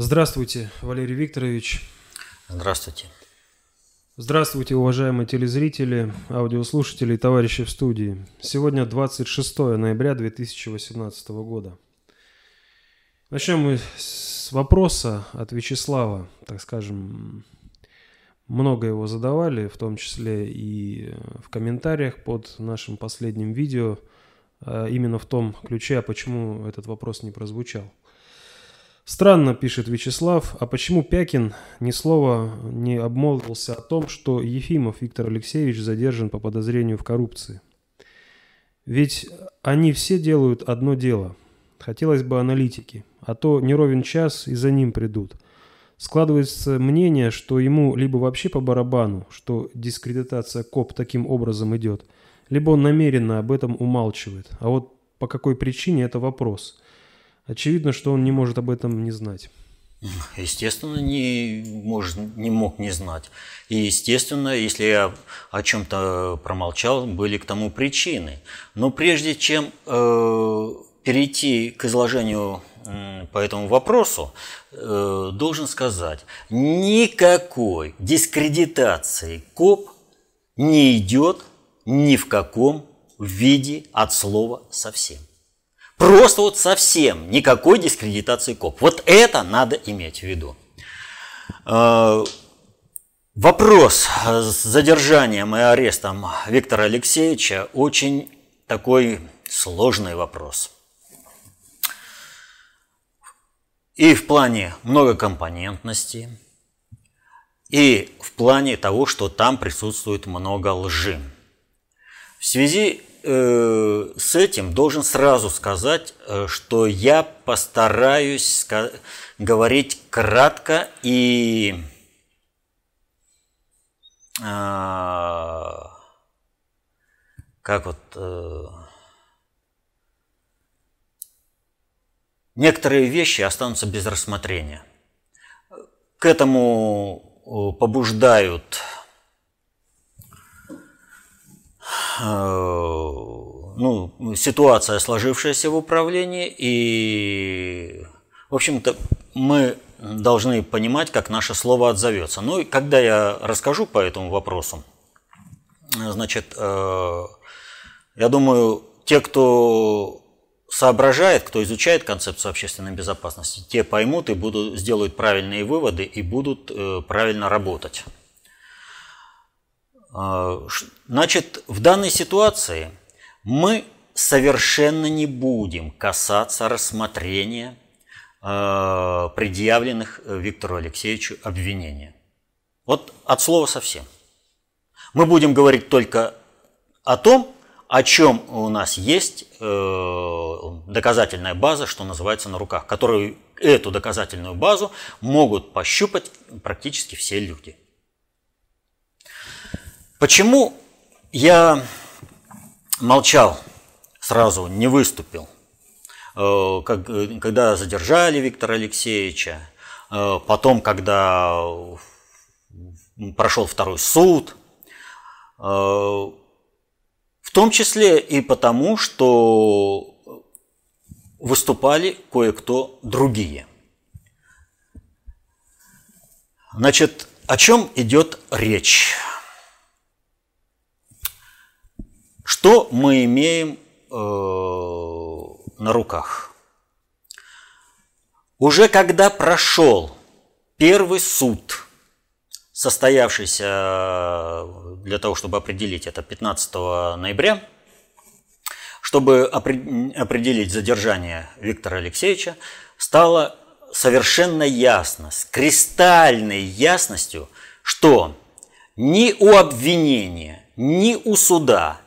Здравствуйте, Валерий Викторович. Здравствуйте. Здравствуйте, уважаемые телезрители, аудиослушатели и товарищи в студии. Сегодня 26 ноября 2018 года. Начнем мы с вопроса от Вячеслава, так скажем, много его задавали, в том числе и в комментариях под нашим последним видео, а именно в том ключе, а почему этот вопрос не прозвучал. Странно, пишет Вячеслав, а почему Пякин ни слова не обмолвился о том, что Ефимов Виктор Алексеевич задержан по подозрению в коррупции? Ведь они все делают одно дело. Хотелось бы аналитики, а то не ровен час и за ним придут. Складывается мнение, что ему либо вообще по барабану, что дискредитация КОП таким образом идет, либо он намеренно об этом умалчивает. А вот по какой причине – это вопрос – Очевидно, что он не может об этом не знать. Естественно, не, может, не мог не знать. И, естественно, если я о чем-то промолчал, были к тому причины. Но прежде чем э, перейти к изложению э, по этому вопросу, э, должен сказать, никакой дискредитации КОП не идет ни в каком виде от слова совсем. Просто вот совсем никакой дискредитации КОП. Вот это надо иметь в виду. Э, вопрос с задержанием и арестом Виктора Алексеевича очень такой сложный вопрос. И в плане многокомпонентности, и в плане того, что там присутствует много лжи. В связи с этим должен сразу сказать, э, что я постараюсь говорить кратко и э, как вот э, некоторые вещи останутся без рассмотрения. К этому э, побуждают Э, ну, ситуация, сложившаяся в управлении, и, в общем-то, мы должны понимать, как наше слово отзовется. Ну и когда я расскажу по этому вопросу, значит, э, я думаю, те, кто соображает, кто изучает концепцию общественной безопасности, те поймут и будут, сделают правильные выводы и будут э, правильно работать. А, значит, в данной ситуации мы совершенно не будем касаться рассмотрения а, предъявленных Виктору Алексеевичу обвинения. Вот от слова совсем. Мы будем говорить только о том, о чем у нас есть э, доказательная база, что называется, на руках, которую эту доказательную базу могут пощупать практически все люди. Почему я молчал сразу, не выступил? Э, когда задержали Виктора Алексеевича, э, потом, когда прошел второй суд, э, в том числе и потому, что выступали кое-кто другие. Значит, о чем идет речь? Что мы имеем э, на руках? Уже когда прошел первый суд, состоявшийся э, для того, чтобы определить это 15 ноября, чтобы определить задержание Виктора Алексеевича, стало совершенно ясно, с кристальной ясностью, что ни у обвинения, ни у суда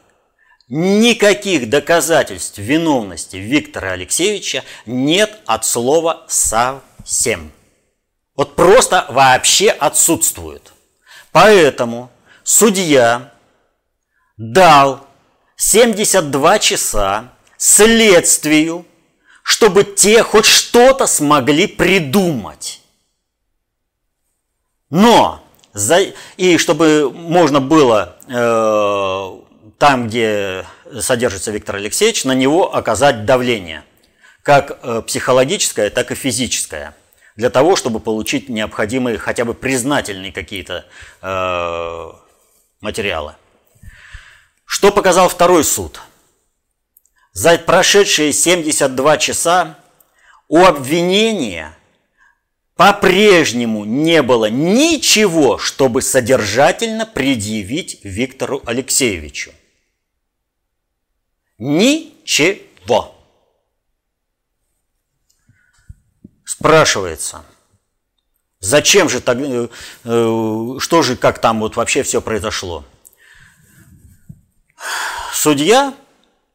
Никаких доказательств виновности Виктора Алексеевича нет от слова «совсем». Вот просто вообще отсутствует. Поэтому судья дал 72 часа следствию, чтобы те хоть что-то смогли придумать. Но и чтобы можно было э, там, где содержится Виктор Алексеевич, на него оказать давление, как э, психологическое, так и физическое. для того, чтобы получить необходимые, хотя бы признательные какие-то э, материалы. Что показал второй суд? За прошедшие 72 часа у обвинения по-прежнему не было ничего, чтобы содержательно предъявить Виктору Алексеевичу. Ничего. Спрашивается, зачем же так, э, э, что же, как там вот вообще все произошло? Судья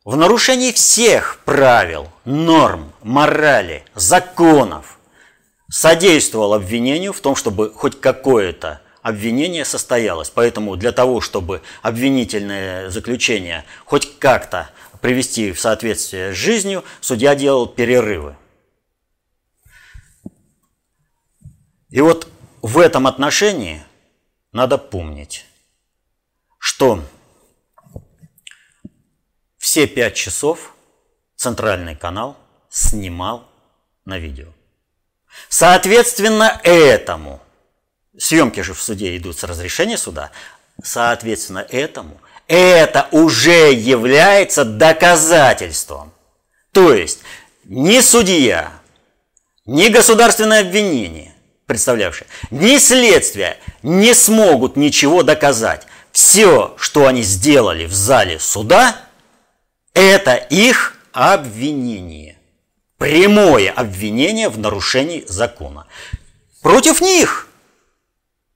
в нарушении всех правил, норм, морали, законов содействовал обвинению в том, чтобы хоть какое-то обвинение состоялось. Поэтому для того, чтобы обвинительное заключение хоть как-то привести в соответствие с жизнью, судья делал перерывы. И вот в этом отношении надо помнить, что все пять часов центральный канал снимал на видео. Соответственно, этому, съемки же в суде идут с разрешения суда, соответственно, этому, это уже является доказательством. То есть, ни судья, ни государственное обвинение, представлявшее, ни следствие не смогут ничего доказать. Все, что они сделали в зале суда, это их обвинение. Прямое обвинение в нарушении закона. Против них,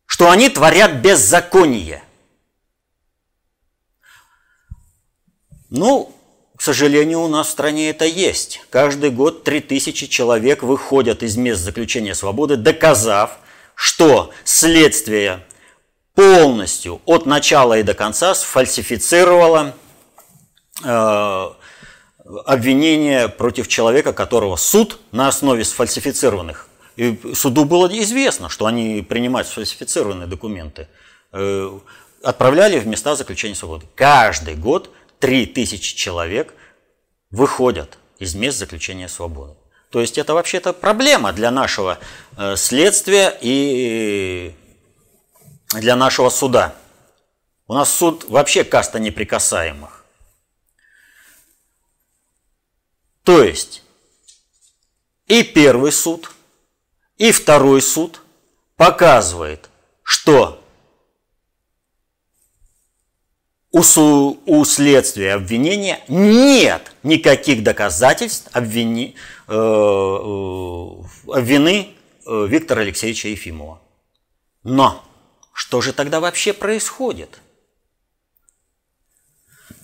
что они творят беззаконие. Ну, к сожалению, у нас в стране это есть. Каждый год 3000 человек выходят из мест заключения свободы, доказав, что следствие полностью от начала и до конца сфальсифицировало э, обвинение против человека, которого суд на основе сфальсифицированных. И суду было известно, что они принимают сфальсифицированные документы. Э, отправляли в места заключения свободы. Каждый год 3000 человек выходят из мест заключения свободы. То есть это вообще-то проблема для нашего э, следствия и для нашего суда. У нас суд вообще каста неприкасаемых. То есть и первый суд, и второй суд показывает, что у, су, у следствия обвинения нет никаких доказательств обвини, э, э, вины э, Виктора Алексеевича Ефимова. Но что же тогда вообще происходит?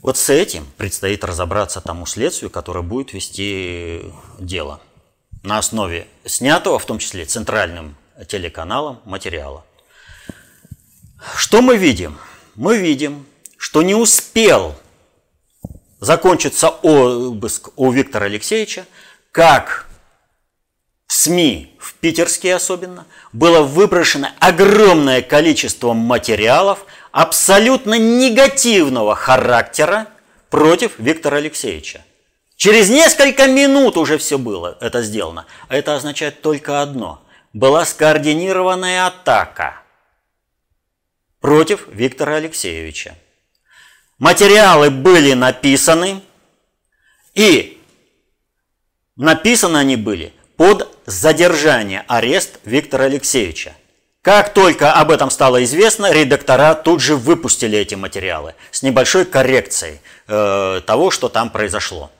Вот с этим предстоит разобраться тому следствию, которое будет вести дело на основе снятого, в том числе центральным телеканалом, материала. Что мы видим? Мы видим, что не успел закончиться обыск у Виктора Алексеевича, как в СМИ, в питерские особенно, было выброшено огромное количество материалов абсолютно негативного характера против Виктора Алексеевича. Через несколько минут уже все было это сделано. А это означает только одно. Была скоординированная атака против Виктора Алексеевича. Материалы были написаны, и написаны они были под задержание, арест Виктора Алексеевича. Как только об этом стало известно, редактора тут же выпустили эти материалы с небольшой коррекцией э, того, что там произошло.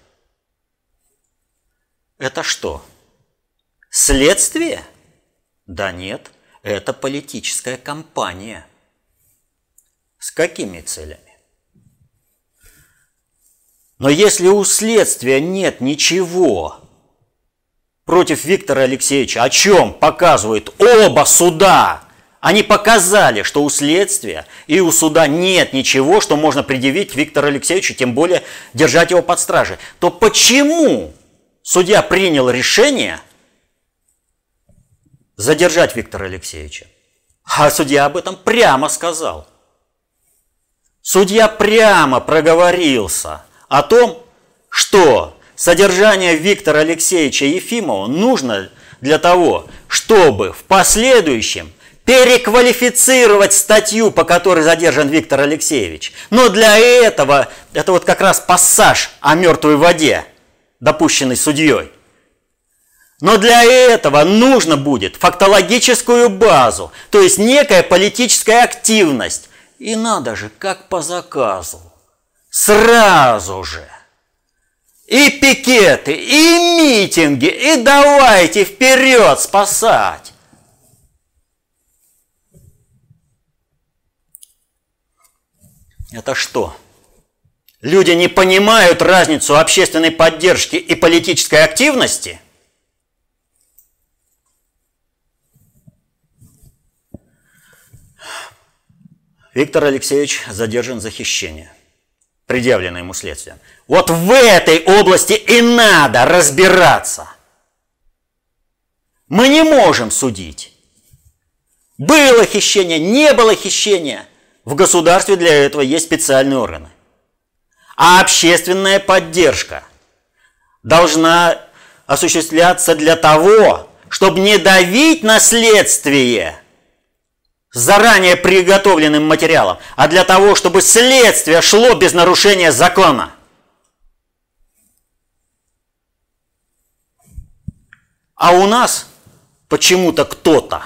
Это что? Следствие? Да нет, это политическая кампания. С какими целями? Но если у следствия нет ничего против Виктора Алексеевича, о чем показывают оба суда, они показали, что у следствия и у суда нет ничего, что можно предъявить Виктору Алексеевичу, тем более держать его под стражей, то почему судья принял решение задержать Виктора Алексеевича? А судья об этом прямо сказал. Судья прямо проговорился – о том, что содержание Виктора Алексеевича Ефимова нужно для того, чтобы в последующем переквалифицировать статью, по которой задержан Виктор Алексеевич. Но для этого, это вот как раз пассаж о мертвой воде, допущенный судьей. Но для этого нужно будет фактологическую базу, то есть некая политическая активность. И надо же, как по заказу, сразу же. И пикеты, и митинги, и давайте вперед спасать. Это что? Люди не понимают разницу общественной поддержки и политической активности? Виктор Алексеевич задержан за хищение, предъявленное ему следствием. Вот в этой области и надо разбираться. Мы не можем судить. Было хищение, не было хищения – в государстве для этого есть специальные органы. А общественная поддержка должна осуществляться для того, чтобы не давить на следствие заранее приготовленным материалом, а для того, чтобы следствие шло без нарушения закона. А у нас почему-то кто-то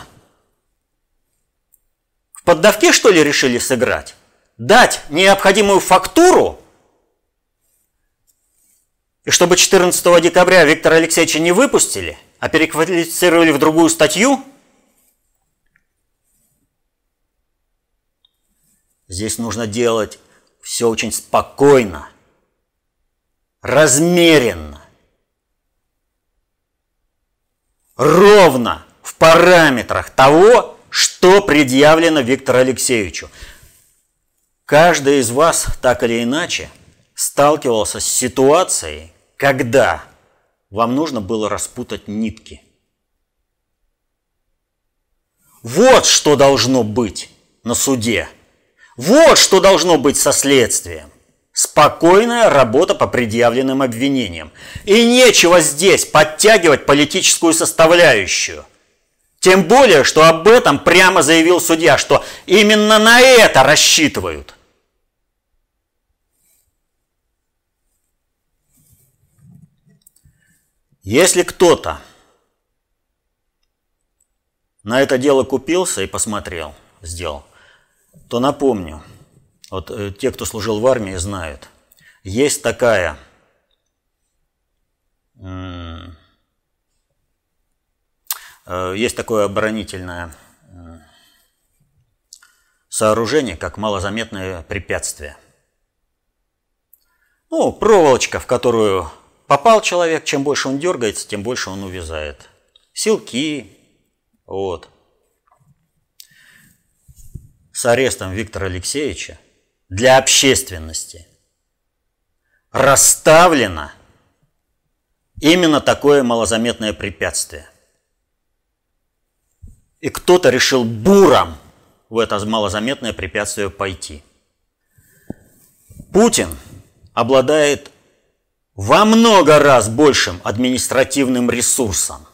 в поддавке, что ли, решили сыграть? Дать необходимую фактуру, и чтобы 14 декабря Виктора Алексеевича не выпустили, а переквалифицировали в другую статью? Здесь нужно делать все очень спокойно, размеренно, ровно в параметрах того, что предъявлено Виктору Алексеевичу. Каждый из вас так или иначе сталкивался с ситуацией, когда вам нужно было распутать нитки. Вот что должно быть на суде. Вот что должно быть со следствием. Спокойная работа по предъявленным обвинениям. И нечего здесь подтягивать политическую составляющую. Тем более, что об этом прямо заявил судья, что именно на это рассчитывают. Если кто-то на это дело купился и посмотрел, сделал, то напомню, вот э, те, кто служил в армии, знают, есть такая Э, есть такое оборонительное сооружение, как малозаметное препятствие. Ну, проволочка, в которую попал человек, чем больше он дергается, тем больше он увязает. Силки, вот. С арестом Виктора Алексеевича для общественности расставлено именно такое малозаметное препятствие – и кто-то решил буром в это малозаметное препятствие пойти. Путин обладает во много раз большим административным ресурсом,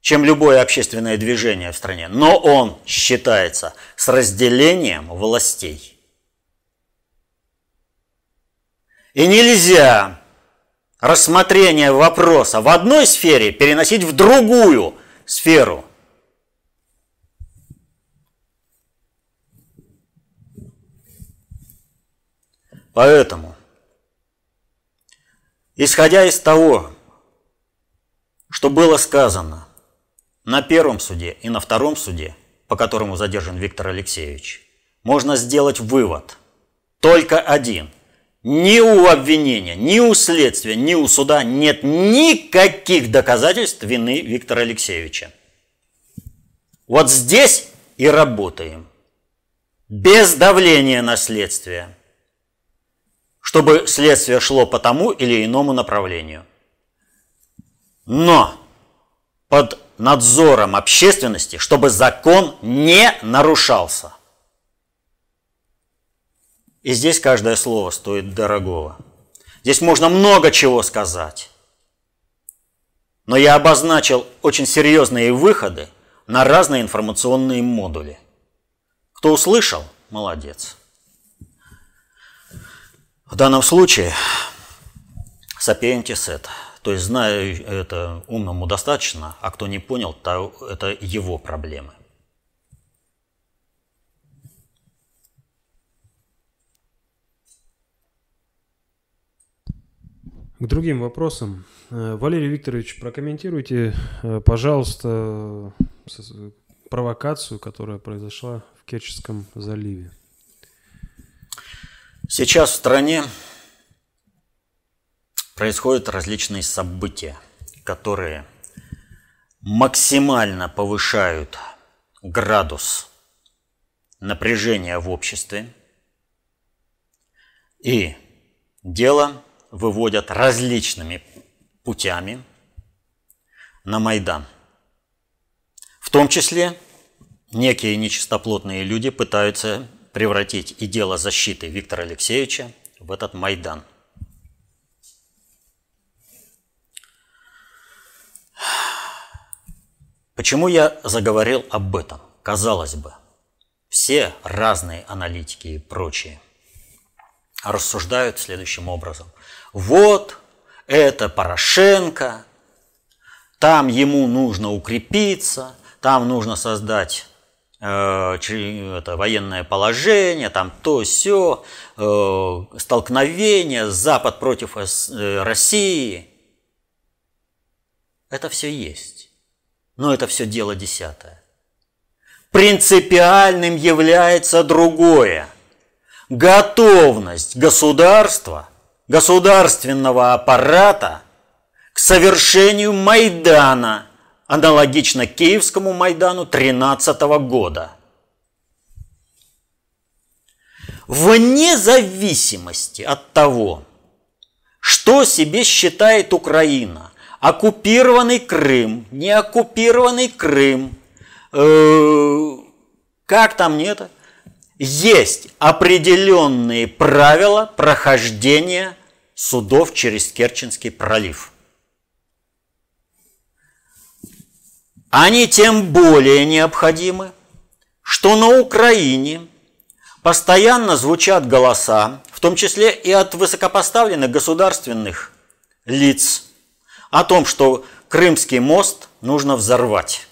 чем любое общественное движение в стране. Но он считается с разделением властей. И нельзя рассмотрение вопроса в одной сфере переносить в другую сферу. Поэтому, исходя из того, что было сказано на первом суде и на втором суде, по которому задержан Виктор Алексеевич, можно сделать вывод только один. Ни у обвинения, ни у следствия, ни у суда нет никаких доказательств вины Виктора Алексеевича. Вот здесь и работаем. Без давления на следствие чтобы следствие шло по тому или иному направлению. Но под надзором общественности, чтобы закон не нарушался. И здесь каждое слово стоит дорогого. Здесь можно много чего сказать. но я обозначил очень серьезные выходы на разные информационные модули. Кто услышал, молодец. В данном случае сапиентис это. То есть, знаю это умному достаточно, а кто не понял, то это его проблемы. К другим вопросам. Э, Валерий Викторович, прокомментируйте, э, пожалуйста, провокацию, которая произошла в Керченском заливе. Сейчас в стране происходят различные события, которые максимально повышают градус напряжения в обществе и дело выводят различными путями на Майдан. В том числе некие нечистоплотные люди пытаются превратить и дело защиты Виктора Алексеевича в этот Майдан. Почему я заговорил об этом? Казалось бы, все разные аналитики и прочие рассуждают следующим образом вот это Порошенко, там ему нужно укрепиться, там нужно создать э, это военное положение, там то все, э, столкновение, Запад против э, России. Это все есть. Но это все дело десятое. Принципиальным является другое. Готовность государства – государственного аппарата к совершению Майдана, аналогично Киевскому Майдану 13 года. Вне зависимости от того, что себе считает Украина, оккупированный Крым, не оккупированный Крым, э, как там нет, есть определенные правила прохождения судов через Керченский пролив. Они тем более необходимы, что на Украине постоянно звучат голоса, в том числе и от высокопоставленных государственных лиц, о том, что Крымский мост нужно взорвать,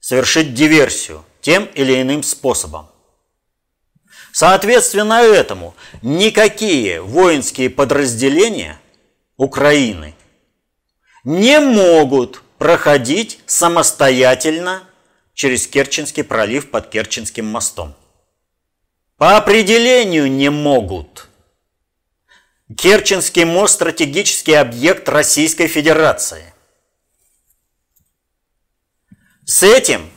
совершить диверсию тем или иным способом. Соответственно этому никакие воинские подразделения Украины не могут проходить самостоятельно через Керченский пролив под Керченским мостом. По определению не могут. Керченский мост – стратегический объект Российской Федерации. С этим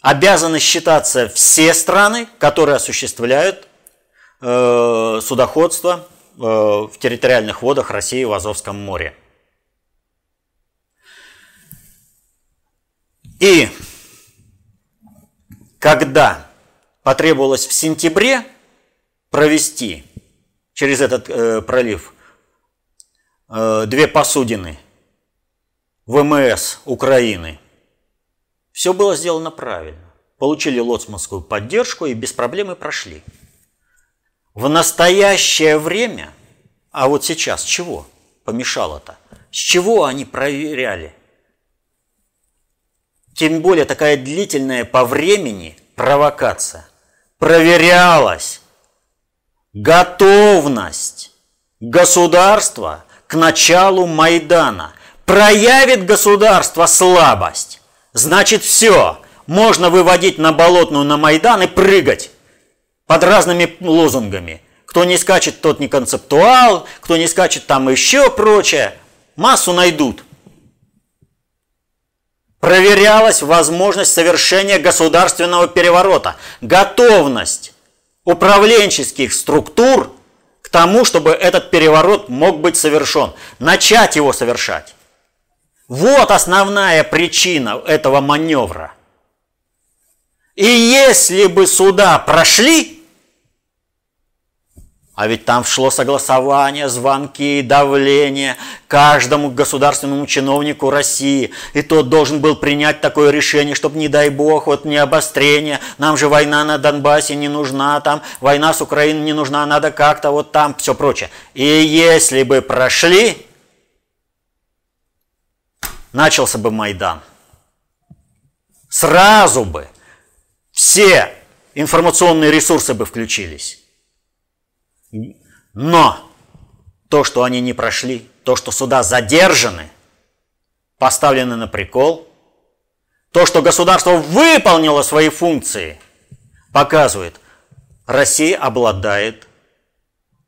обязаны считаться все страны, которые осуществляют э, судоходство э, в территориальных водах России в Азовском море. И когда потребовалось в сентябре провести через этот э, пролив э, две посудины ВМС Украины – все было сделано правильно. Получили лоцманскую поддержку и без проблем прошли. В настоящее время, а вот сейчас чего помешало-то? С чего они проверяли? Тем более такая длительная по времени провокация. Проверялась готовность государства к началу Майдана. Проявит государство слабость, Значит, все. Можно выводить на Болотную, на Майдан и прыгать под разными лозунгами. Кто не скачет, тот не концептуал, кто не скачет, там еще прочее. Массу найдут. Проверялась возможность совершения государственного переворота, готовность управленческих структур к тому, чтобы этот переворот мог быть совершен, начать его совершать. Вот основная причина этого маневра. И если бы суда прошли, А ведь там шло согласование, звонки, давление каждому государственному чиновнику России. И тот должен был принять такое решение, чтобы, не дай бог, вот не обострение. Нам же война на Донбассе не нужна, там война с Украиной не нужна, надо как-то вот там, все прочее. И если бы прошли, начался бы Майдан. Сразу бы все информационные ресурсы бы включились. Но то, что они не прошли, то, что суда задержаны, поставлены на прикол, то, что государство выполнило свои функции, показывает, Россия обладает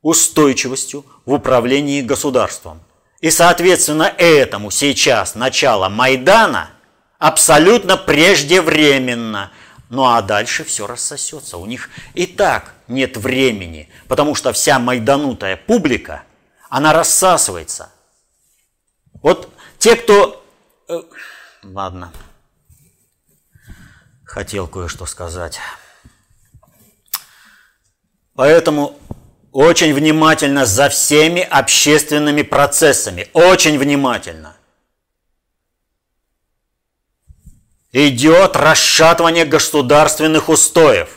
устойчивостью в управлении государством. И, соответственно, этому сейчас начало Майдана абсолютно преждевременно – ну а дальше все рассосется. У них и так нет времени, потому что вся майданутая публика, она рассасывается. Вот те, кто... Э, ладно. Хотел кое-что сказать. Поэтому очень внимательно за всеми общественными процессами. Очень внимательно. Идет расшатывание государственных устоев.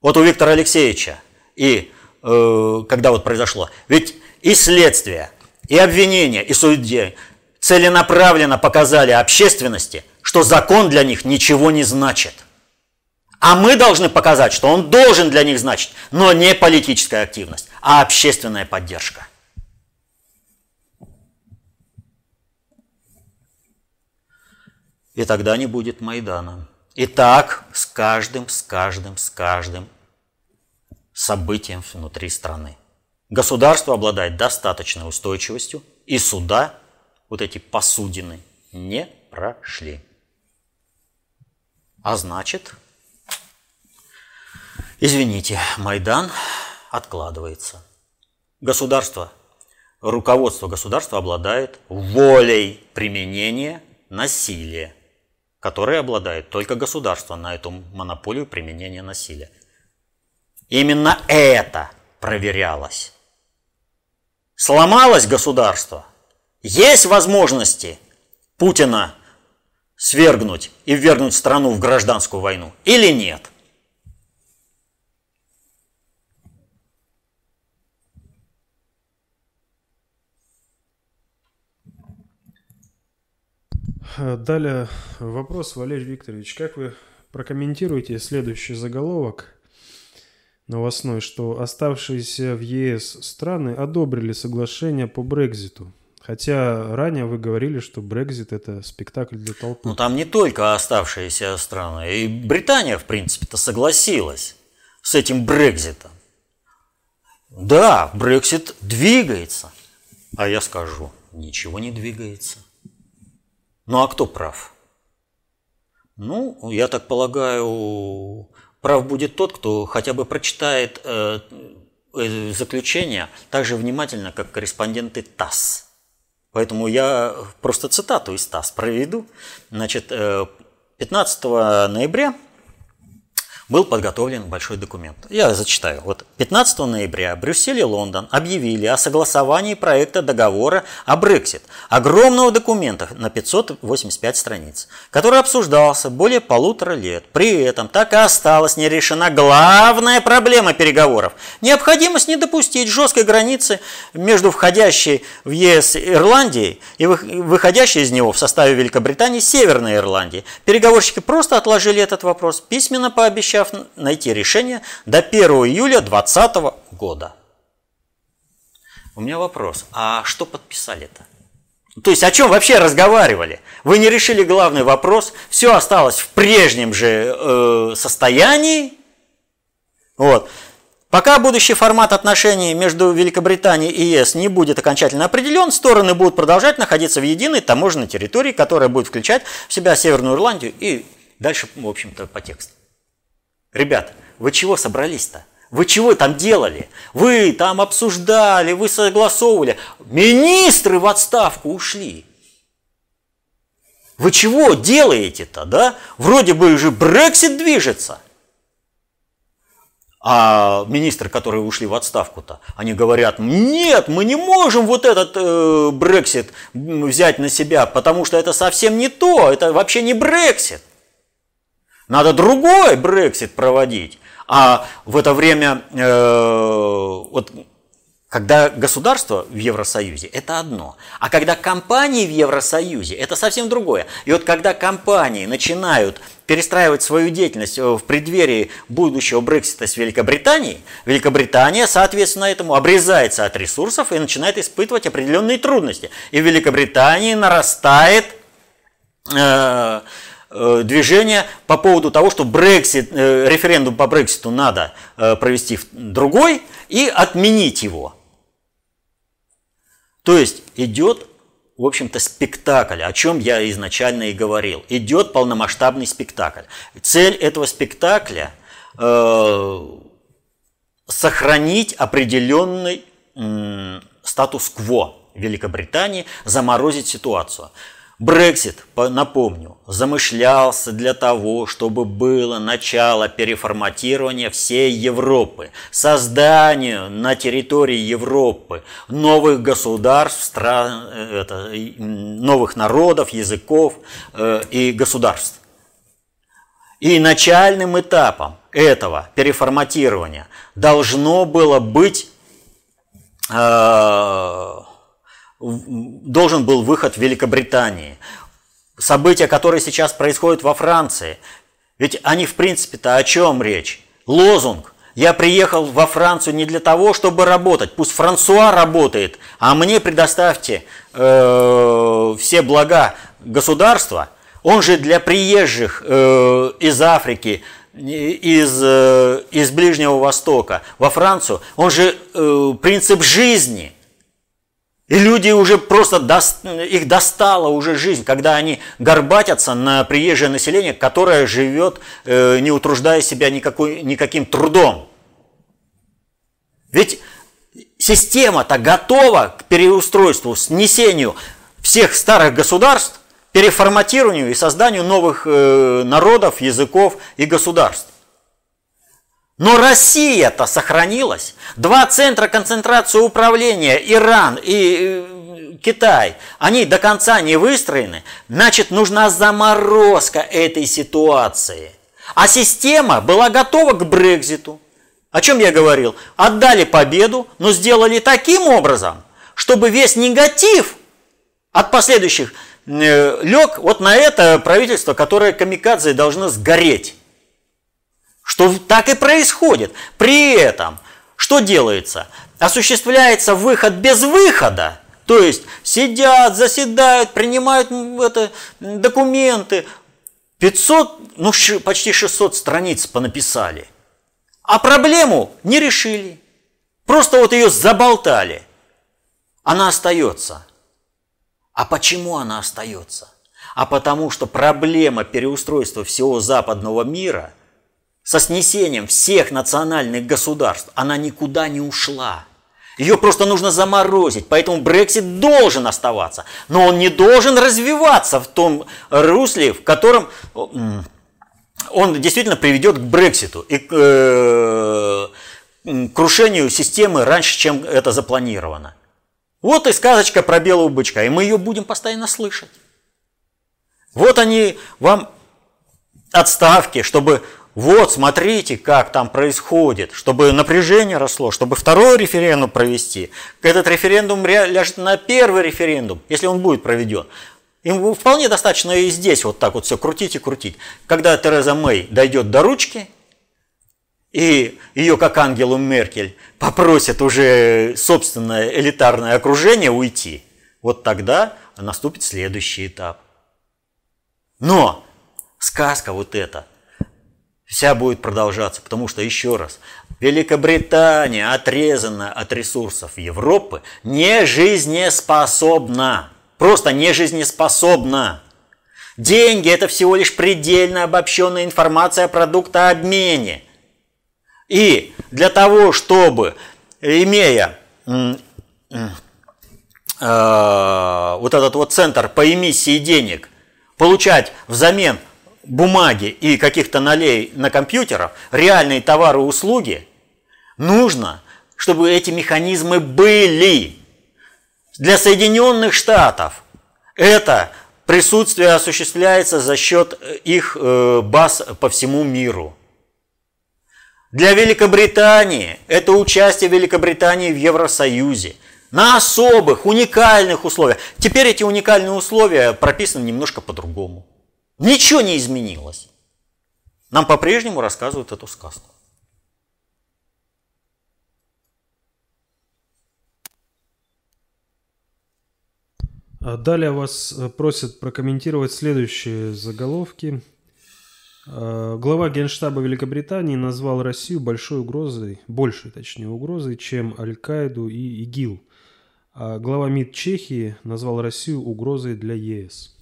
Вот у Виктора Алексеевича, и э, когда вот произошло, ведь и следствие, и обвинение, и судьи целенаправленно показали общественности, что закон для них ничего не значит. А мы должны показать, что он должен для них значить, но не политическая активность, а общественная поддержка. И тогда не будет Майдана. И так с каждым, с каждым, с каждым событием внутри страны. Государство обладает достаточной устойчивостью, и суда, вот эти посудины, не прошли. А значит, извините, Майдан откладывается. Государство, руководство государства обладает волей применения насилия которой обладает только государство на эту монополию применения насилия. Именно это проверялось. Сломалось государство. Есть возможности Путина свергнуть и ввергнуть страну в гражданскую войну или нет? Далее вопрос, Валерий Викторович. Как вы прокомментируете следующий заголовок новостной, что оставшиеся в ЕС страны одобрили соглашение по Брекзиту? Хотя ранее вы говорили, что Брекзит это спектакль для толпы. Ну там не только оставшиеся страны. И Британия, в принципе-то, согласилась с этим Брекзитом. Да, Брексит двигается. А я скажу, ничего не двигается. Ну а кто прав? Ну, я так полагаю, прав будет тот, кто хотя бы прочитает э, э, заключение так же внимательно, как корреспонденты ТАСС. Поэтому я просто цитату из ТАСС проведу. Значит, 15 э, ноября был подготовлен большой документ. Я зачитаю. Вот 15 ноября Брюссель и Лондон объявили о согласовании проекта договора о Брексит, огромного документа на 585 страниц, который обсуждался более полутора лет. При этом так и осталась не решена главная проблема переговоров – необходимость не допустить жесткой границы между входящей в ЕС Ирландией и выходящей из него в составе Великобритании Северной Ирландии. Переговорщики просто отложили этот вопрос, письменно пообещали пообещав найти решение до 1 июля 2020 года. У меня вопрос, а что подписали-то? То есть о чем вообще разговаривали? Вы не решили главный вопрос, все осталось в прежнем же э, состоянии. Вот. Пока будущий формат отношений между Великобританией и ЕС не будет окончательно определен, стороны будут продолжать находиться в единой таможенной территории, которая будет включать в себя Северную Ирландию и дальше, в общем-то, по тексту. Ребята, вы чего собрались-то? Вы чего там делали? Вы там обсуждали, вы согласовывали. Министры в отставку ушли. Вы чего делаете-то, да? Вроде бы уже Брексит движется. А министры, которые ушли в отставку-то, они говорят, нет, мы не можем вот этот э, Брексит взять на себя, потому что это совсем не то, это вообще не Брексит. Надо другой Брексит проводить. А в это время, э, вот когда государство в Евросоюзе, это одно. А когда компании в Евросоюзе, это совсем другое. И вот когда компании начинают перестраивать свою деятельность в преддверии будущего Брексита с Великобританией, Великобритания, соответственно, этому обрезается от ресурсов и начинает испытывать определенные трудности. И в Великобритании нарастает э, э, движение по поводу того, что Брексит, э, референдум по Брекситу надо э, провести другой и отменить его. То есть идет, в общем-то, спектакль, о чем я изначально и говорил. Идет полномасштабный спектакль. Цель этого спектакля э, сохранить определенный э, статус-кво Великобритании, заморозить ситуацию. Брексит, напомню, замышлялся для того, чтобы было начало переформатирования всей Европы, созданию на территории Европы новых государств, стран, э, это, новых народов, языков э, и государств. И начальным этапом этого переформатирования должно было быть э, должен был выход в Великобритании. События, которые сейчас происходят во Франции. Ведь они, в принципе-то, о чем речь? Лозунг. Я приехал во Францию не для того, чтобы работать. Пусть Франсуа работает, а мне предоставьте э, все блага государства. Он же для приезжих э, из Африки, из, э, из Ближнего Востока во Францию, он же э, принцип жизни – и люди уже просто, их достала уже жизнь, когда они горбатятся на приезжее население, которое живет, э, не утруждая себя никакой, никаким трудом. Ведь система-то готова к переустройству, снесению всех старых государств, переформатированию и созданию новых э, народов, языков и государств. Но Россия-то сохранилась. Два центра концентрации управления, Иран и э, Китай, они до конца не выстроены. Значит, нужна заморозка этой ситуации. А система была готова к Брекзиту. О чем я говорил? Отдали победу, но сделали таким образом, чтобы весь негатив от последующих э, лег вот на это правительство, которое камикадзе должно сгореть. Что так и происходит. При этом, что делается? Осуществляется выход без выхода. То есть сидят, заседают, принимают это, документы. 500, ну почти 600 страниц понаписали. А проблему не решили. Просто вот ее заболтали. Она остается. А почему она остается? А потому что проблема переустройства всего западного мира – со снесением всех национальных государств, она никуда не ушла. Ее просто нужно заморозить, поэтому Брексит должен оставаться, но он не должен развиваться в том русле, в котором он действительно приведет к Брекситу и к э, крушению системы раньше, чем это запланировано. Вот и сказочка про белого бычка, и мы ее будем постоянно слышать. Вот они вам отставки, чтобы вот, смотрите, как там происходит, чтобы напряжение росло, чтобы второй референдум провести. Этот референдум ляжет на первый референдум, если он будет проведен. Им вполне достаточно и здесь вот так вот все крутить и крутить. Когда Тереза Мэй дойдет до ручки, и ее, как Ангелу Меркель, попросят уже собственное элитарное окружение уйти, вот тогда наступит следующий этап. Но сказка вот эта – вся будет продолжаться, потому что, еще раз, Великобритания, отрезана от ресурсов Европы, не жизнеспособна. Просто не жизнеспособна. Деньги – это всего лишь предельно обобщенная информация о продуктообмене. И для того, чтобы, имея э, вот этот вот центр по эмиссии денег, получать взамен бумаги и каких-то налей на компьютерах, реальные товары и услуги, Нужно, чтобы эти механизмы были. Для Соединенных Штатов это присутствие осуществляется за счет их э, баз по всему миру. Для Великобритании это участие Великобритании в Евросоюзе на особых, уникальных условиях. Теперь эти уникальные условия прописаны немножко по-другому. Ничего не изменилось. Нам по-прежнему рассказывают эту сказку. А далее вас э, просят прокомментировать следующие заголовки. А, глава Генштаба Великобритании назвал Россию большой угрозой, большей, точнее, угрозой, чем Аль-Каиду и ИГИЛ. А глава МИД Чехии назвал Россию угрозой для ЕС.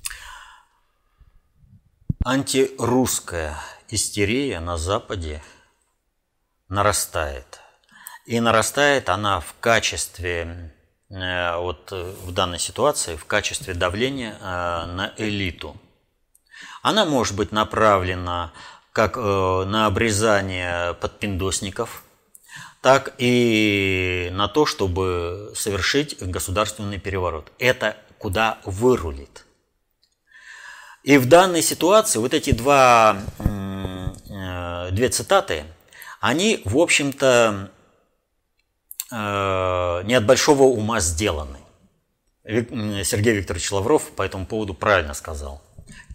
Антирусская истерия на Западе нарастает. И нарастает она в качестве Э, вот э, в данной ситуации в качестве давления э, на элиту. Она может быть направлена как на обрезание подпиндосников, так и на то, чтобы совершить государственный переворот. Это куда вырулит. И в данной ситуации вот эти два, две цитаты, они, в общем-то, Э, не от большого ума сделаны. Сергей Викторович Лавров по этому поводу правильно сказал.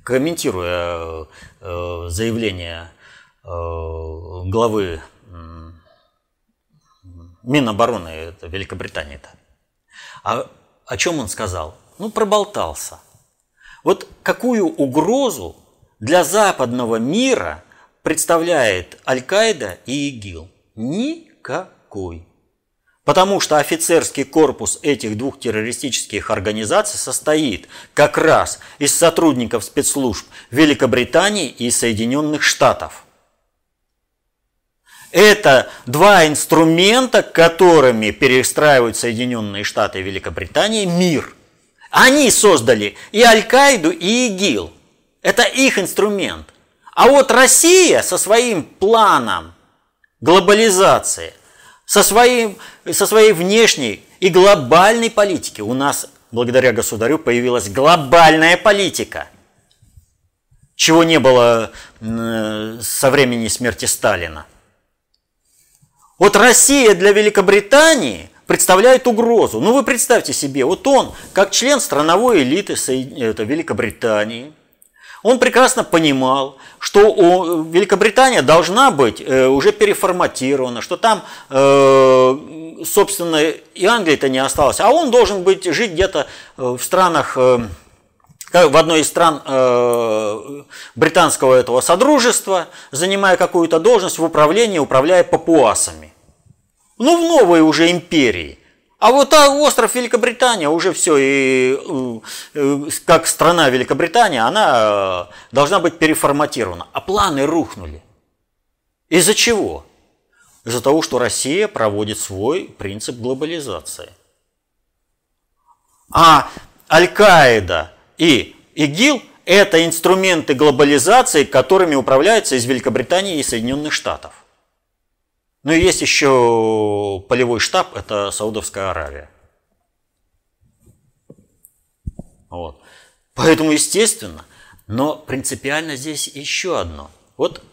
Комментируя э, заявление э, главы Минобороны Великобритании-то, а о чем он сказал? Ну, проболтался. Вот какую угрозу для западного мира представляет Аль-Каида и ИГИЛ? Никакой. Потому что офицерский корпус этих двух террористических организаций состоит как раз из сотрудников спецслужб Великобритании и Соединенных Штатов. Это два инструмента, которыми перестраивают Соединенные Штаты и Великобритания мир. Они создали и Аль-Каиду, и ИГИЛ. Это их инструмент. А вот Россия со своим планом глобализации со, своим, со своей внешней и глобальной политики. У нас, благодаря государю, появилась глобальная политика, чего не было со времени смерти Сталина. Вот Россия для Великобритании представляет угрозу. Ну вы представьте себе, вот он, как член страновой элиты это Великобритании, он прекрасно понимал, что Великобритания должна быть э, уже переформатирована, что там, э, собственно, и Англии-то не осталось, а он должен быть жить где-то э, в странах, в одной из стран британского этого содружества, занимая какую-то должность в управлении, управляя папуасами. Ну, в новой уже империи. А вот а остров Великобритания уже все, и э, как страна Великобритания, она э, должна быть переформатирована. А планы рухнули. Из-за чего? Из-за того, что Россия проводит свой принцип глобализации. А Аль-Каида и ИГИЛ – это инструменты глобализации, которыми управляются из Великобритании и Соединенных Штатов. Ну и есть еще полевой штаб, это Саудовская Аравия. Вот. Поэтому, естественно, но принципиально здесь еще одно. Вот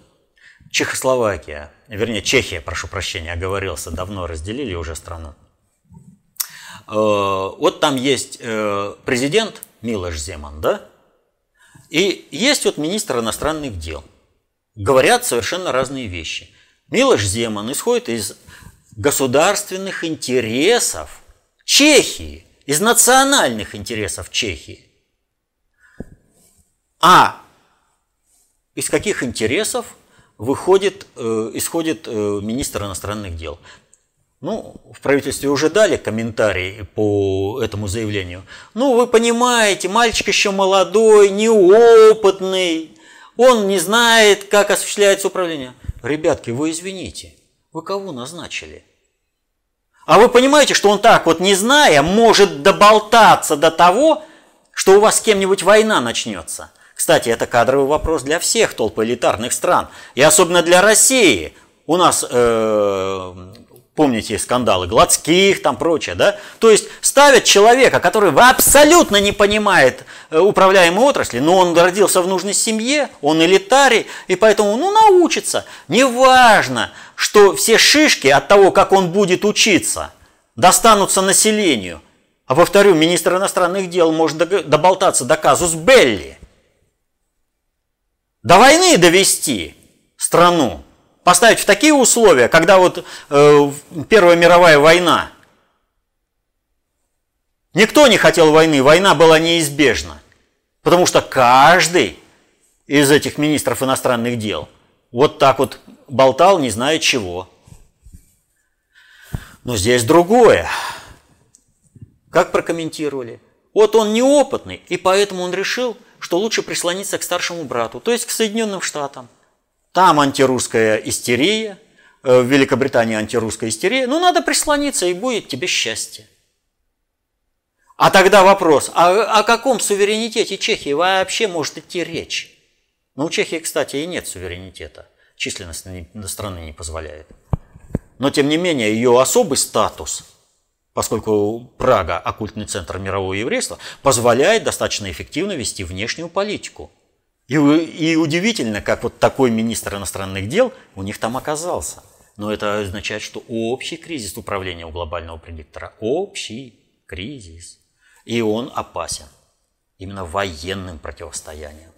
Чехословакия, вернее, Чехия, прошу прощения, оговорился, давно разделили уже страну. Э, вот там есть э, президент Милош Земан, да? И есть вот министр иностранных дел. Говорят совершенно разные вещи. Милош Земан исходит из государственных интересов Чехии, из национальных интересов Чехии. А из каких интересов выходит, э, исходит э, министр иностранных дел? Ну, в правительстве уже дали комментарий по этому заявлению. Ну, вы понимаете, мальчик еще молодой, неопытный, он не знает, как осуществляется управление. Ребятки, вы извините, вы кого назначили? А вы понимаете, что он так вот, не зная, может доболтаться до того, что у вас с кем-нибудь война начнется. Кстати, это кадровый вопрос для всех толп элитарных стран. И особенно для России. У нас э, Помните скандалы Гладских, там прочее, да? То есть ставят человека, который абсолютно не понимает э, управляемой отрасли, но он родился в нужной семье, он элитарий, и поэтому, ну, научится. Неважно, что все шишки от того, как он будет учиться, достанутся населению. А повторю, министр иностранных дел может доболтаться до казус Белли. До войны довести страну поставить в такие условия, когда вот э, Первая мировая война, никто не хотел войны, война была неизбежна, потому что каждый из этих министров иностранных дел вот так вот болтал, не зная чего. Но здесь другое. Как прокомментировали? Вот он неопытный, и поэтому он решил, что лучше прислониться к старшему брату, то есть к Соединенным Штатам. Там антирусская истерия, э, в Великобритании антирусская истерия. Ну, надо прислониться, и будет тебе счастье. А тогда вопрос, а о каком суверенитете Чехии вообще может идти речь? Ну, у Чехии, кстати, и нет суверенитета. Численность страны не позволяет. Но, тем не менее, ее особый статус, поскольку Прага – оккультный центр мирового еврейства, позволяет достаточно эффективно вести внешнюю политику – и, и удивительно, как вот такой министр иностранных дел у них там оказался. Но это означает, что общий кризис управления у глобального предиктора. Общий кризис. И он опасен. Именно военным противостоянием.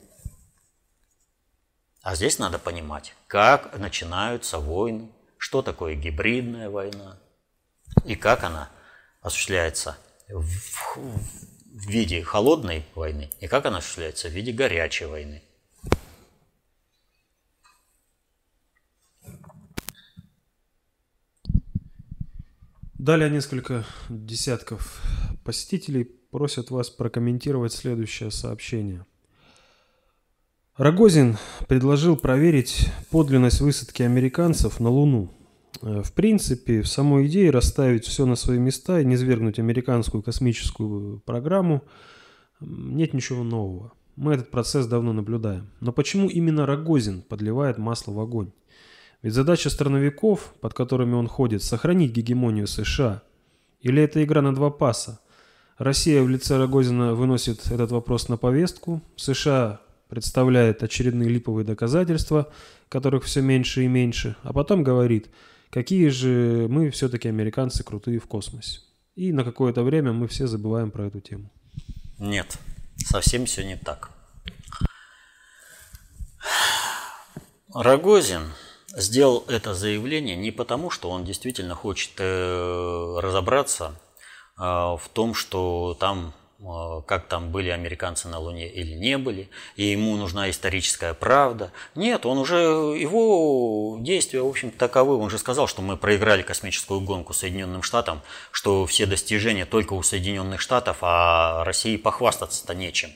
А здесь надо понимать, как начинаются войны, что такое гибридная война и как она осуществляется в, в виде холодной войны и как она осуществляется в виде горячей войны. Далее несколько десятков посетителей просят вас прокомментировать следующее сообщение. Рогозин предложил проверить подлинность высадки американцев на Луну. Э, в принципе, в самой идее расставить все на свои места и не свергнуть американскую космическую программу нет ничего нового. Мы этот процесс давно наблюдаем. Но почему именно Рогозин подливает масло в огонь? Ведь задача страновиков, под которыми он ходит, сохранить гегемонию США. Или это игра на два паса? Россия в лице Рогозина выносит этот вопрос на повестку, США представляет очередные липовые доказательства, которых все меньше и меньше, а потом говорит – какие же мы все-таки американцы крутые в космосе. И на какое-то время мы все забываем про эту тему. Нет, совсем все не так. Рогозин сделал это заявление не потому, что он действительно хочет э, разобраться э, в том, что там как там были американцы на Луне или не были, и ему нужна историческая правда. Нет, он уже, его действия, в общем таковы. Он же сказал, что мы проиграли космическую гонку Соединенным Штатам, что все достижения только у Соединенных Штатов, а России похвастаться-то нечем.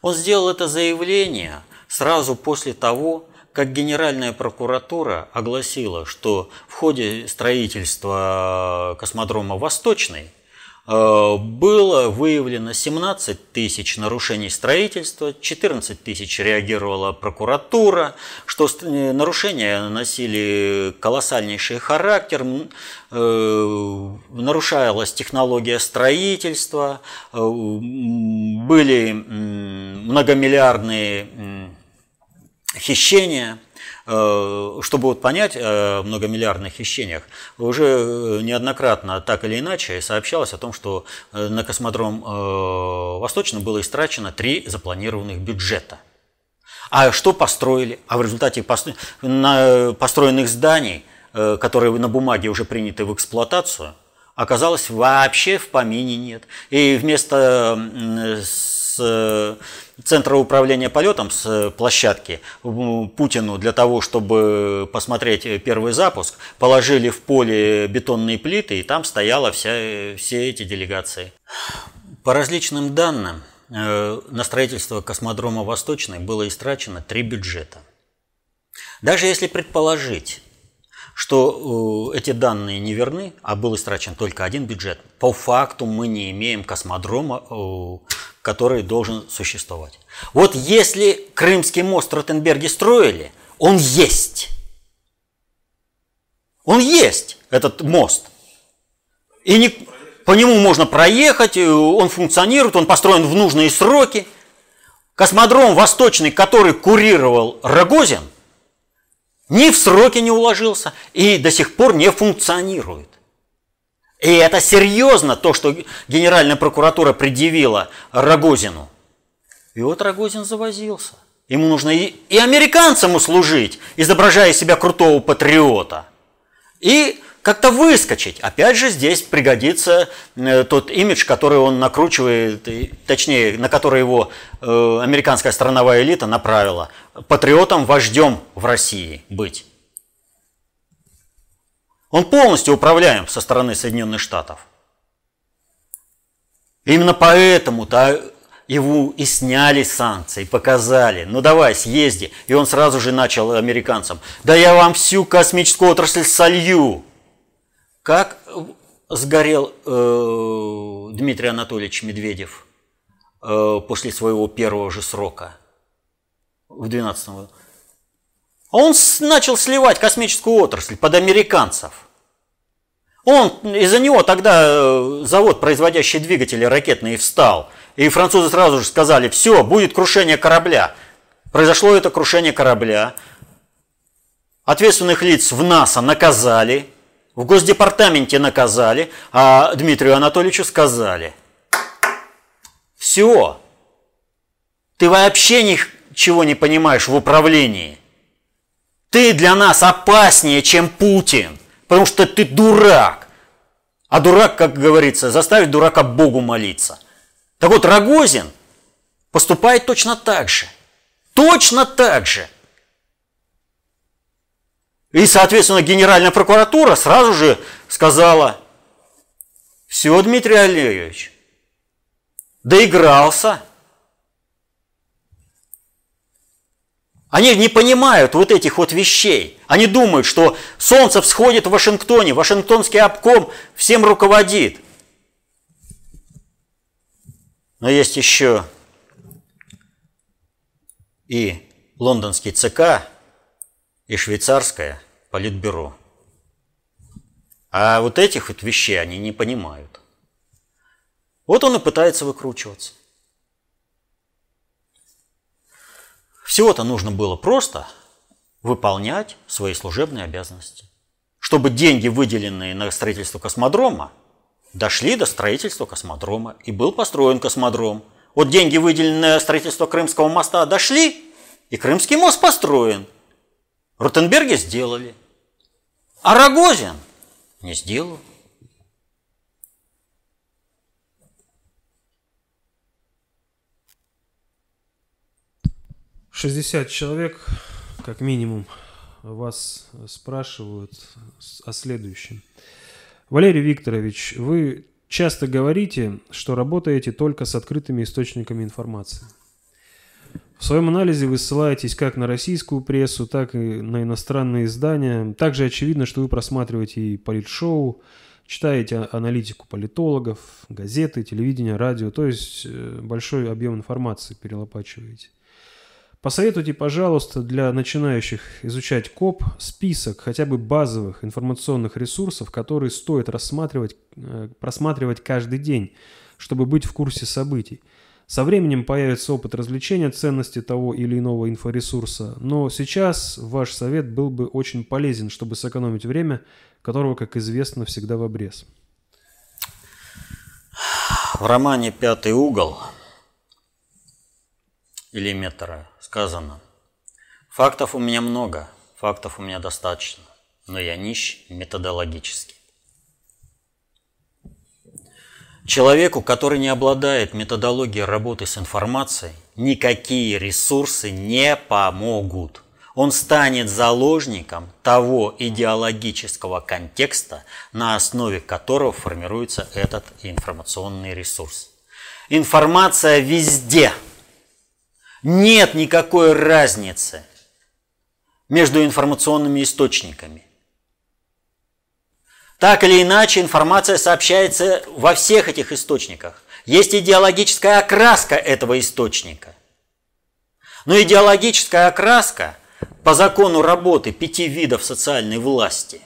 Он сделал это заявление сразу после того, как Генеральная прокуратура огласила, что в ходе строительства космодрома «Восточный» Э, было выявлено 17 тысяч нарушений строительства, 14 тысяч реагировала прокуратура, что э, нарушения носили колоссальнейший характер, э, нарушалась технология строительства, были многомиллиардные хищения – Э, чтобы вот понять о многомиллиардных хищениях, уже э, неоднократно так или иначе сообщалось о том, что э, на космодром Восточный было истрачено три запланированных бюджета. А что построили? А в результате построенных зданий, которые на бумаге уже приняты в эксплуатацию, оказалось вообще в помине нет. И вместо с Центра управления полетом с площадки Путину для того, чтобы посмотреть первый запуск, положили в поле бетонные плиты, и там стояла вся, все эти делегации. По различным данным, э, на строительство космодрома Восточный было истрачено три бюджета. Даже если предположить, что э, эти данные не верны, а был истрачен только один бюджет, по факту мы не имеем космодрома э, который должен существовать. Вот если Крымский мост Ротенберги строили, он есть. Он есть, этот мост. И не, по нему можно проехать, он функционирует, он построен в нужные сроки. Космодром Восточный, который курировал Рогозин, ни в сроки не уложился и до сих пор не функционирует. И это серьезно, то, что Генеральная прокуратура предъявила Рогозину. И вот Рогозин завозился. Ему нужно и, и американцам услужить, изображая себя крутого патриота. И как-то выскочить. Опять же, здесь пригодится э, тот имидж, который он накручивает, точнее, на который его э, американская страновая элита направила. Патриотом, вождем в России быть. Он полностью управляем со стороны Соединенных Штатов. Именно поэтому-то его и сняли санкции, показали, ну давай, съезди. И он сразу же начал американцам, да я вам всю космическую отрасль солью. Как сгорел э, Дмитрий Анатольевич Медведев э, после своего первого же срока в 12 году? Он начал сливать космическую отрасль под американцев. Он, из-за него тогда э, завод, производящий двигатели ракетные, встал – и французы сразу же сказали, все, будет крушение корабля. Произошло это крушение корабля. Ответственных лиц в НАСА наказали, в Госдепартаменте наказали, а Дмитрию Анатольевичу сказали. Все. Ты вообще ничего не понимаешь в управлении. Ты для нас опаснее, чем Путин, потому что ты дурак. А дурак, как говорится, заставит дурака Богу молиться – так вот, Рогозин поступает точно так же. Точно так же. И, соответственно, Генеральная прокуратура сразу же сказала, все, Дмитрий Олегович, доигрался. Они не понимают вот этих вот вещей. Они думают, что солнце всходит в Вашингтоне, Вашингтонский обком всем руководит – но есть еще и лондонский ЦК, и швейцарское политбюро. А вот этих вот вещей они не понимают. Вот он и пытается выкручиваться. Всего-то нужно было просто выполнять свои служебные обязанности. Чтобы деньги, выделенные на строительство космодрома, дошли до строительства космодрома, и был построен космодром. Вот деньги, выделенные на строительство Крымского моста, дошли, и Крымский мост построен. Ротенберги сделали. А Рогозин не сделал. Шестьдесят человек, как минимум, вас спрашивают о следующем. Валерий Викторович, вы часто говорите, что работаете только с открытыми источниками информации. В своем анализе вы ссылаетесь как на российскую прессу, так и на иностранные издания. Также очевидно, что вы просматриваете и политшоу, читаете аналитику политологов, газеты, телевидение, радио, то есть э, большой объем информации перелопачиваете. Посоветуйте, пожалуйста, для начинающих изучать КОП список хотя бы базовых информационных ресурсов, которые стоит рассматривать, э, просматривать каждый день, чтобы быть в курсе событий. Со временем появится опыт развлечения ценности того или иного инфоресурса, но сейчас ваш совет был бы очень полезен, чтобы сэкономить время, которого, как известно, всегда в обрез. В романе «Пятый угол» или метра сказано, фактов у меня много, фактов у меня достаточно, но я нищ методологически. Человеку, который не обладает методологией работы с информацией, никакие ресурсы не помогут. Он станет заложником того идеологического контекста, на основе которого формируется этот информационный ресурс. Информация везде – нет никакой разницы между информационными источниками. Так или иначе, информация сообщается во всех этих источниках. Есть идеологическая окраска этого источника. Но идеологическая окраска по закону работы пяти видов социальной власти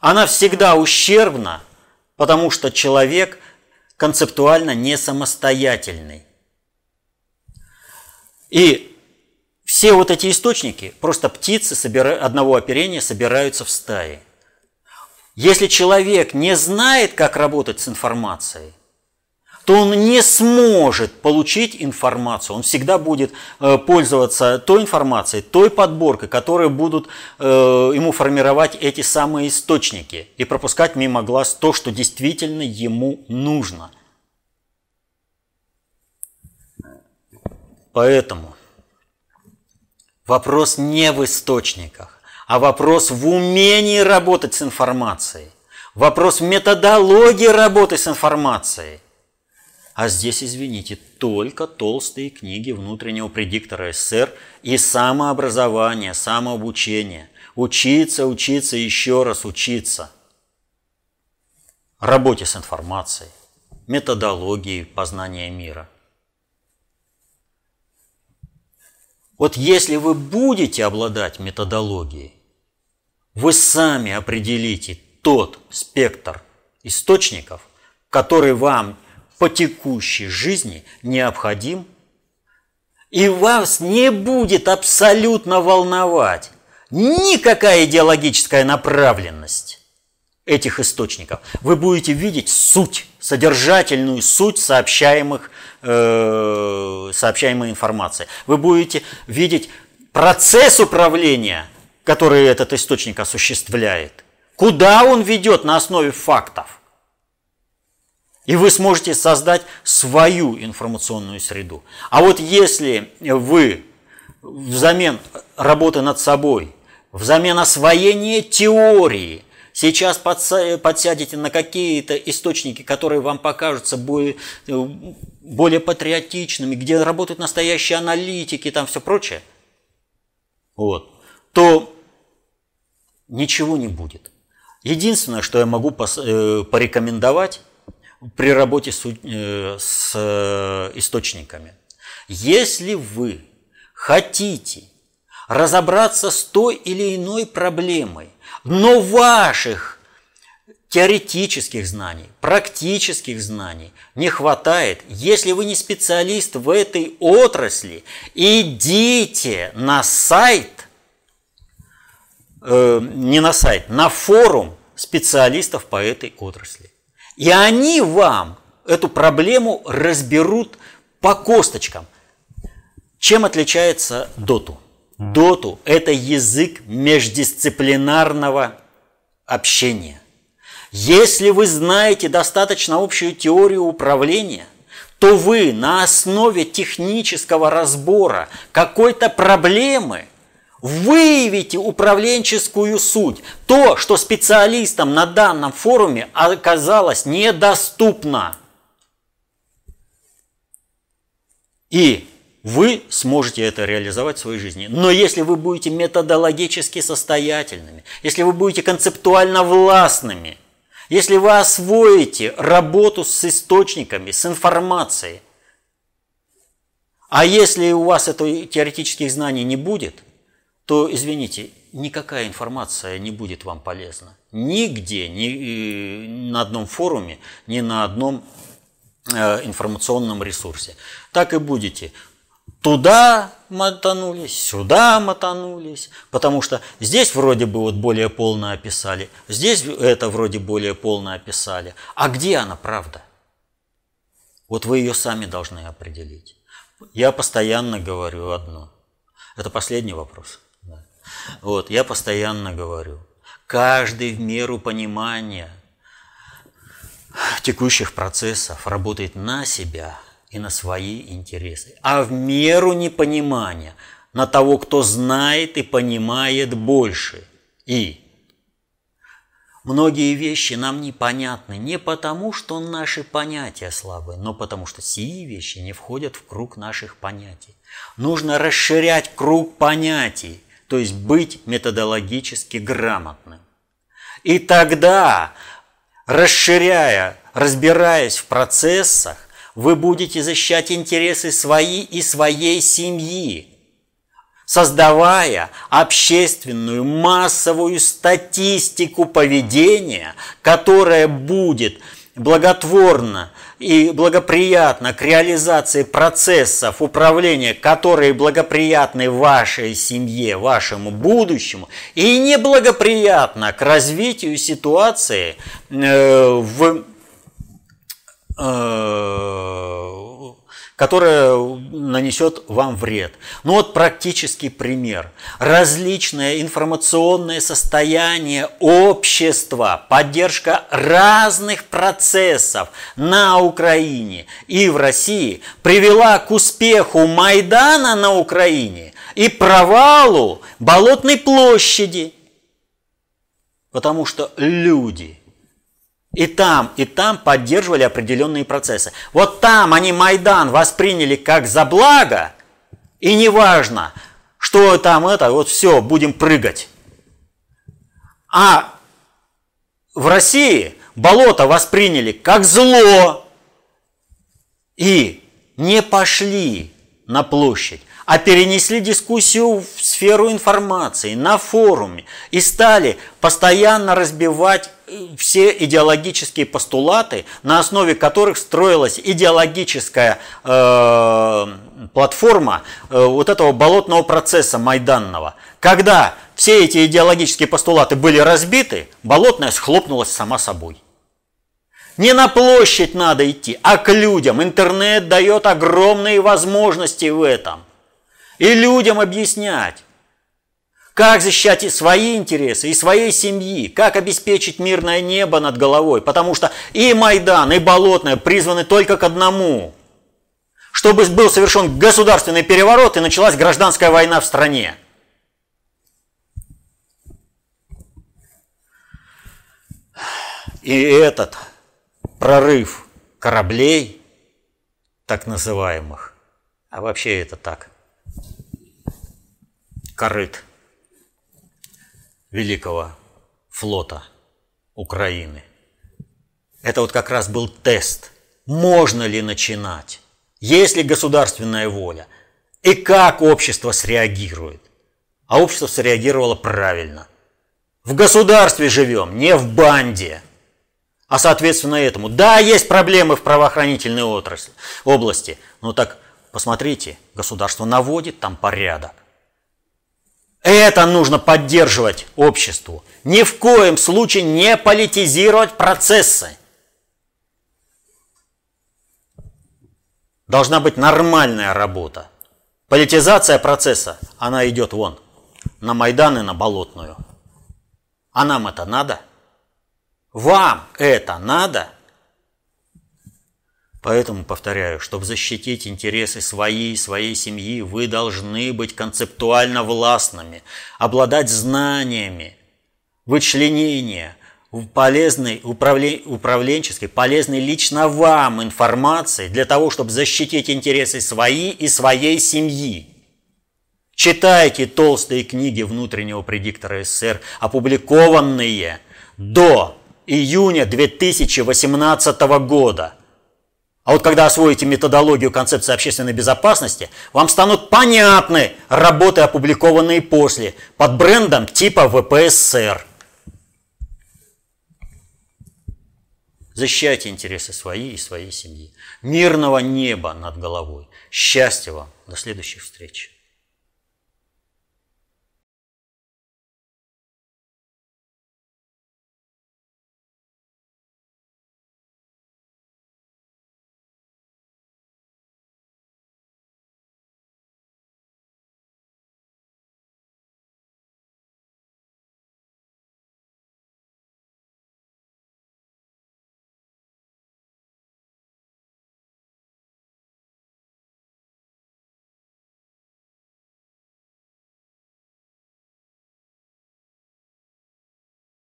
она всегда ущербна, потому что человек концептуально не самостоятельный. И все вот эти источники, просто птицы одного оперения собираются в стаи. Если человек не знает, как работать с информацией, то он не сможет получить информацию. Он всегда будет э, пользоваться той информацией, той подборкой, которые будут э, ему формировать эти самые источники и пропускать мимо глаз то, что действительно ему нужно. Поэтому вопрос не в источниках, а вопрос в умении работать с информацией. Вопрос методологии работы с информацией – а здесь, извините, только толстые книги внутреннего предиктора СССР и самообразование, самообучение. Учиться, учиться, еще раз учиться. Работе с информацией, методологией познания мира. Вот если вы будете обладать методологией, вы сами определите тот спектр источников, который вам по текущей жизни необходим, и вас не будет абсолютно волновать никакая идеологическая направленность этих источников. Вы будете видеть суть, содержательную суть сообщаемых, э, сообщаемой информации. Вы будете видеть процесс управления, который этот источник осуществляет. Куда он ведет на основе фактов. И вы сможете создать свою информационную среду. А вот если вы взамен работы над собой, взамен освоения теории, сейчас подсядете на какие-то источники, которые вам покажутся более, более патриотичными, где работают настоящие аналитики и там все прочее, вот, то ничего не будет. Единственное, что я могу э, порекомендовать, при работе с, э, э, источниками. Если вы хотите разобраться с той или иной проблемой, но ваших теоретических знаний, практических знаний не хватает, если вы не специалист в этой отрасли, идите на сайт, э, не на сайт, на форум специалистов по этой отрасли. И они вам эту проблему разберут по косточкам. Чем отличается доту? Доту – это язык междисциплинарного общения. Если вы знаете достаточно общую теорию управления, то вы на основе технического разбора какой-то проблемы выявите управленческую суть. То, что специалистам на данном форуме оказалось недоступно. И вы сможете это реализовать в своей жизни. Но если вы будете методологически состоятельными, если вы будете концептуально властными, если вы освоите работу с источниками, с информацией, а если у вас этого теоретических знаний не будет – то, извините, никакая информация не будет вам полезна. Нигде, ни э, на одном форуме, ни на одном э, информационном ресурсе. Так и будете. Туда мотанулись, сюда мотанулись, потому что здесь вроде бы вот более полно описали, здесь это вроде более полно описали. А где она правда? Вот вы ее сами должны определить. Я постоянно говорю одно. Это последний вопрос. Вот, я постоянно говорю, каждый в меру понимания текущих процессов работает на себя и на свои интересы, а в меру непонимания на того, кто знает и понимает больше. И многие вещи нам непонятны не потому, что наши понятия слабы, но потому что сии вещи не входят в круг наших понятий. Нужно расширять круг понятий, то есть быть методологически грамотным. И тогда, расширяя, разбираясь в процессах, вы будете защищать интересы свои и своей семьи, создавая общественную массовую статистику поведения, которая будет благотворно и благоприятно к реализации процессов управления, которые благоприятны вашей семье, вашему будущему, и неблагоприятно к развитию ситуации э, в э, которая нанесет вам вред. Ну вот практический пример. Различное информационное состояние общества, поддержка разных процессов на Украине и в России привела к успеху Майдана на Украине и провалу Болотной площади. Потому что люди – и там, и там поддерживали определенные процессы. Вот там они Майдан восприняли как за благо, и неважно, что там это, вот все, будем прыгать. А в России болото восприняли как зло и не пошли на площадь, а перенесли дискуссию в сферу информации, на форуме и стали постоянно разбивать все идеологические постулаты, на основе которых строилась идеологическая э, платформа э, вот этого болотного процесса майданного. Когда все эти идеологические постулаты были разбиты, болотная схлопнулась сама собой. Не на площадь надо идти, а к людям. Интернет дает огромные возможности в этом. И людям объяснять, как защищать свои интересы, и своей семьи, как обеспечить мирное небо над головой, потому что и Майдан, и Болотное призваны только к одному, чтобы был совершен государственный переворот и началась гражданская война в стране. И этот прорыв кораблей, так называемых, а вообще это так, корыт – великого флота Украины. Это вот как раз был тест, можно ли начинать, есть ли государственная воля и как общество среагирует. А общество среагировало правильно. В государстве живем, не в банде. А соответственно этому, да, есть проблемы в правоохранительной отрасли, области, но так посмотрите, государство наводит там порядок. Это нужно поддерживать обществу. Ни в коем случае не политизировать процессы. Должна быть нормальная работа. Политизация процесса, она идет вон, на Майдан и на Болотную. А нам это надо? Вам это надо? Поэтому повторяю, чтобы защитить интересы своей и своей семьи, вы должны быть концептуально властными, обладать знаниями, вычленения, полезной, управлен, управленческой, полезной лично вам информации для того, чтобы защитить интересы свои и своей семьи. Читайте толстые книги внутреннего предиктора СССР, опубликованные до июня 2018 года – а вот когда освоите методологию концепции общественной безопасности, вам станут понятны работы, опубликованные после, под брендом типа ВПСР. Защищайте интересы свои и своей семьи. Мирного неба над головой. Счастья вам. До следующих встреч.